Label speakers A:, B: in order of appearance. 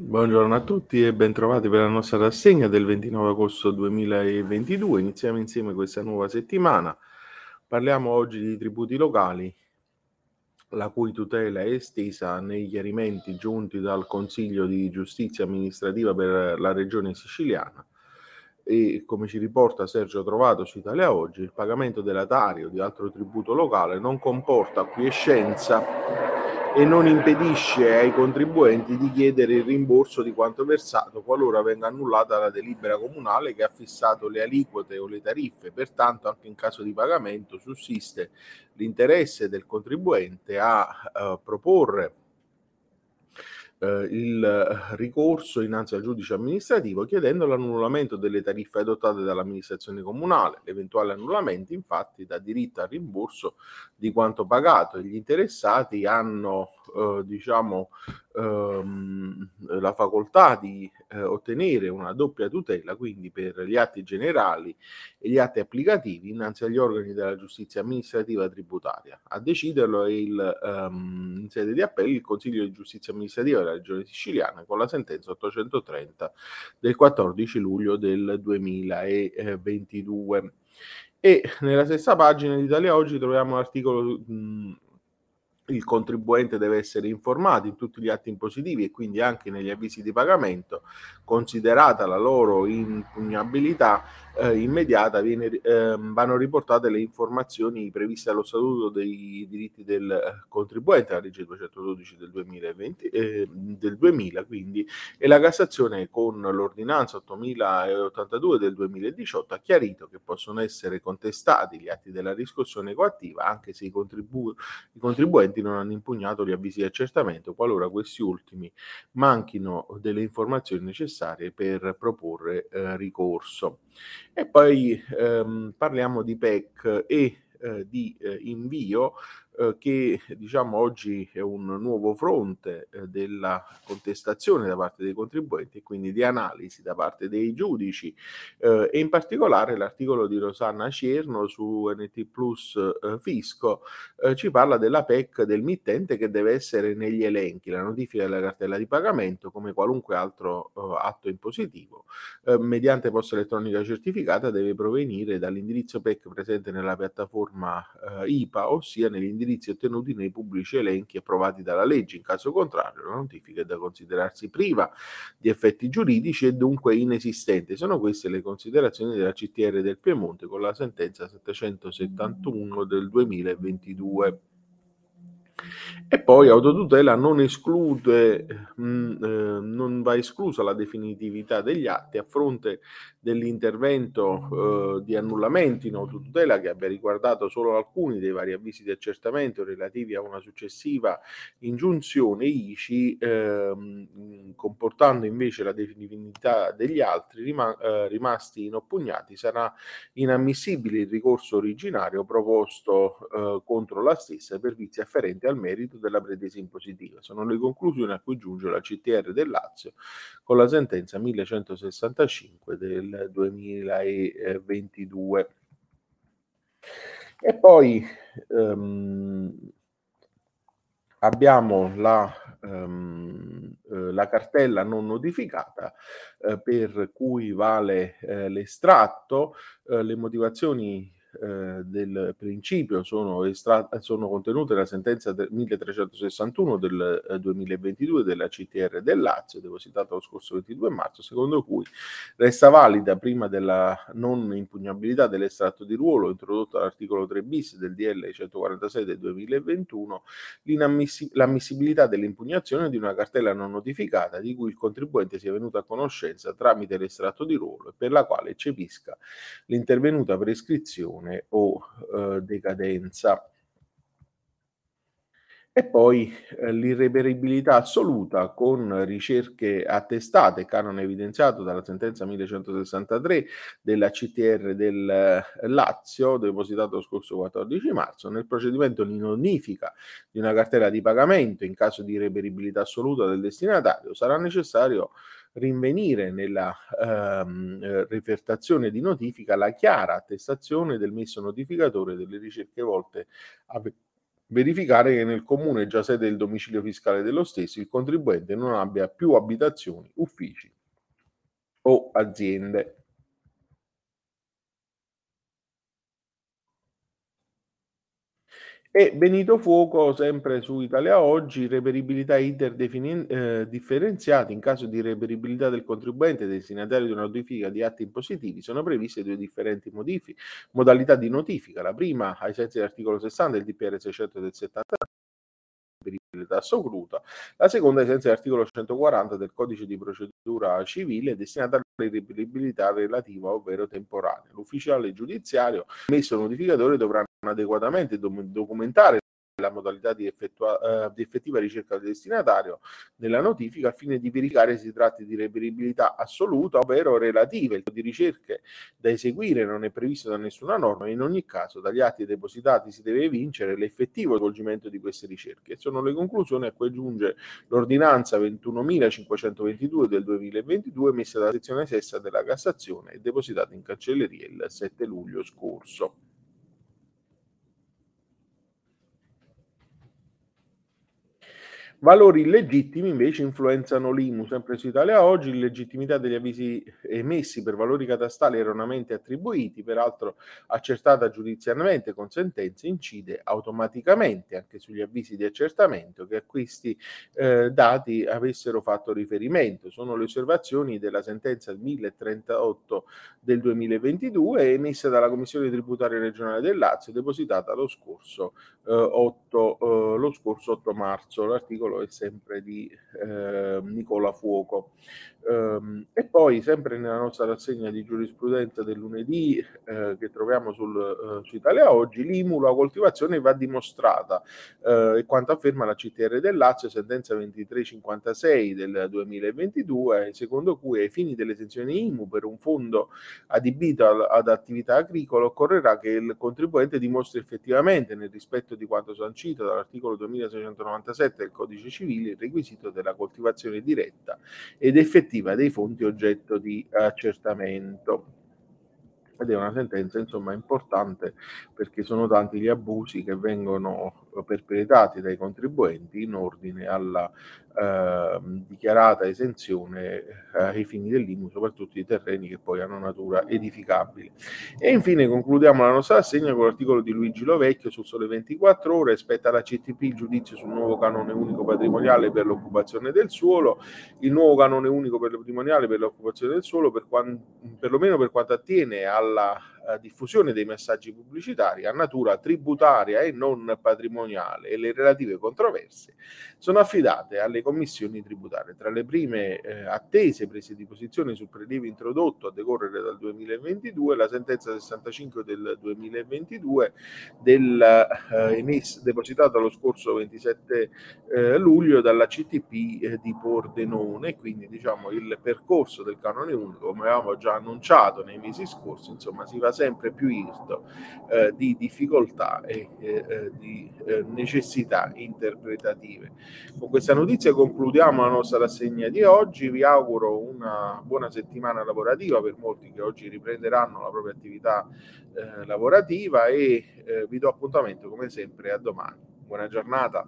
A: Buongiorno a tutti e bentrovati per la nostra rassegna del 29 agosto 2022. Iniziamo insieme questa nuova settimana. Parliamo oggi di tributi locali, la cui tutela è estesa nei chiarimenti giunti dal Consiglio di Giustizia Amministrativa per la Regione Siciliana e come ci riporta Sergio Trovato su Italia Oggi, il pagamento dell'atario di altro tributo locale non comporta acquiescenza e non impedisce ai contribuenti di chiedere il rimborso di quanto versato qualora venga annullata la delibera comunale che ha fissato le aliquote o le tariffe. Pertanto, anche in caso di pagamento, sussiste l'interesse del contribuente a uh, proporre eh, il ricorso innanzi al giudice amministrativo chiedendo l'annullamento delle tariffe adottate dall'amministrazione comunale. L'eventuale annullamento infatti dà diritto al rimborso di quanto pagato e gli interessati hanno eh, diciamo ehm, la facoltà di eh, ottenere una doppia tutela, quindi per gli atti generali e gli atti applicativi innanzi agli organi della giustizia amministrativa tributaria. A deciderlo è il, ehm, in sede di appello il Consiglio di giustizia amministrativa della Regione siciliana con la sentenza 830 del 14 luglio del 2022. E nella stessa pagina di Italia Oggi troviamo l'articolo mh, il contribuente deve essere informato in tutti gli atti impositivi e quindi anche negli avvisi di pagamento, considerata la loro impugnabilità eh, immediata, viene, eh, vanno riportate le informazioni previste dallo Statuto dei diritti del contribuente, la legge 212 del, 2020, eh, del 2000, quindi, e la Cassazione con l'ordinanza 8082 del 2018 ha chiarito che possono essere contestati gli atti della riscossione coattiva anche se i, contribu- i contribuenti non hanno impugnato gli avvisi di accertamento qualora questi ultimi manchino delle informazioni necessarie per proporre eh, ricorso. E poi ehm, parliamo di PEC e eh, di eh, invio che diciamo oggi è un nuovo fronte eh, della contestazione da parte dei contribuenti e quindi di analisi da parte dei giudici eh, e in particolare l'articolo di Rosanna Cierno su NT Plus eh, Fisco eh, ci parla della PEC del mittente che deve essere negli elenchi, la notifica della cartella di pagamento come qualunque altro atto impositivo. Mediante posta elettronica certificata deve provenire dall'indirizzo PEC presente nella piattaforma IPA ossia nell'indirizzo indirizzi ottenuti nei pubblici elenchi approvati dalla legge. In caso contrario, la notifica è da considerarsi priva di effetti giuridici e dunque inesistente. Sono queste le considerazioni della CTR del Piemonte con la sentenza 771 del 2022. E poi autotutela non esclude, mh, mm, eh, non va esclusa la definitività degli atti a fronte dell'intervento eh, di annullamento in autotutela che abbia riguardato solo alcuni dei vari avvisi di accertamento relativi a una successiva ingiunzione ICI, eh, comportando invece la definitività degli altri rima- eh, rimasti inoppugnati, sarà inammissibile il ricorso originario proposto eh, contro la stessa per vizi afferenti al merito della pretesa impositiva. Sono le conclusioni a cui giunge la CTR del Lazio con la sentenza 1165 del 2022. E poi um, abbiamo la, um, la, cartella non notificata uh, per cui vale uh, l'estratto, uh, le motivazioni eh, del principio sono, estra- sono contenute nella sentenza del 1361 del eh, 2022 della CTR del Lazio, depositata lo scorso 22 marzo, secondo cui resta valida prima della non impugnabilità dell'estratto di ruolo introdotto all'articolo 3 bis del DL 146 del 2021 l'ammissibilità dell'impugnazione di una cartella non notificata di cui il contribuente sia venuto a conoscenza tramite l'estratto di ruolo e per la quale eccepisca l'intervenuta prescrizione depressione o eh, decadenza. E poi eh, l'irreperibilità assoluta con ricerche attestate, canone evidenziato dalla sentenza 1163 della CTR del eh, Lazio, depositato lo scorso 14 marzo, nel procedimento di notifica di una cartella di pagamento in caso di irreperibilità assoluta del destinatario, sarà necessario rinvenire nella ehm, eh, rifertazione di notifica la chiara attestazione del messo notificatore delle ricerche volte a verificare che nel comune già sede del domicilio fiscale dello stesso il contribuente non abbia più abitazioni, uffici o aziende. E Benito Fuoco, sempre su Italia Oggi, reperibilità interdifferenziati. Eh, in caso di reperibilità del contribuente destinatario di una notifica di atti impositivi sono previste due differenti modifiche, modalità di notifica. La prima, ai sensi dell'articolo 60 del DPR 600 del 70 responsabilità assoluta. La seconda, ai sensi dell'articolo 140 del codice di procedura civile, destinata all'irreperibilità relativa, ovvero temporanea. L'ufficiale giudiziario messo notificatore dovrà adeguatamente documentare la modalità di, effettua, uh, di, effettiva ricerca del destinatario nella notifica al fine di verificare se si tratti di reperibilità assoluta ovvero relativa. Il tipo di ricerche da eseguire non è previsto da nessuna norma e in ogni caso dagli atti depositati si deve evincere l'effettivo svolgimento di queste ricerche. Sono le conclusioni a cui giunge l'ordinanza 21.522 del 2022 messa dalla sezione sesta della Cassazione e depositata in cancelleria il 7 luglio scorso. Valori illegittimi invece influenzano l'IMU, sempre su Italia Oggi, l'illegittimità degli avvisi emessi per valori catastali erroneamente attribuiti, peraltro accertata giudiziariamente con sentenze, incide automaticamente anche sugli avvisi di accertamento che a questi eh, dati avessero fatto riferimento. Sono le osservazioni della sentenza 1038 del 2022 emessa dalla Commissione tributaria regionale del Lazio, depositata lo scorso, eh, 8, eh, lo scorso 8 marzo. L'articolo l'articolo è sempre di eh, Nicola Fuoco. Um, e poi, sempre nella nostra rassegna di giurisprudenza del lunedì eh, che troviamo sul, uh, su Italia Oggi, l'IMU, la coltivazione va dimostrata uh, e quanto afferma la CTR del Lazio, sentenza 2356 del 2022, secondo cui ai fini dell'esenzione IMU per un fondo adibito al, ad attività agricola occorrerà che il contribuente dimostri effettivamente, nel rispetto di quanto sancito dall'articolo 2697 del Codice Civile, il requisito della coltivazione diretta ed effettiva dei fonti oggetto di accertamento. Ed è una sentenza insomma importante perché sono tanti gli abusi che vengono perpetrati dai contribuenti in ordine alla eh, dichiarata esenzione eh, ai fini dell'IMU, soprattutto i terreni che poi hanno natura edificabile. E infine concludiamo la nostra assegna con l'articolo di Luigi Lovecchio sul Sole 24 Ore, aspetta la CTP il giudizio sul nuovo canone unico patrimoniale per l'occupazione del suolo, il nuovo canone unico patrimoniale per l'occupazione del suolo, per quant- perlomeno per quanto attiene alla alla eh, diffusione dei messaggi pubblicitari a natura tributaria e non patrimoniale e le relative controversie sono affidate alle commissioni tributarie. Tra le prime eh, attese prese di posizione sul prelievo introdotto a decorrere dal 2022 la sentenza 65 del 2022 del, eh, emes, depositata lo scorso 27 eh, luglio dalla CTP eh, di Pordenone, quindi diciamo il percorso del canone unico come avevamo già annunciato nei mesi scorsi, insomma si va sempre più irto eh, di difficoltà e eh, eh, di eh, necessità interpretative. Con questa notizia concludiamo la nostra rassegna di oggi, vi auguro una buona settimana lavorativa per molti che oggi riprenderanno la propria attività eh, lavorativa e eh, vi do appuntamento come sempre a domani. Buona giornata.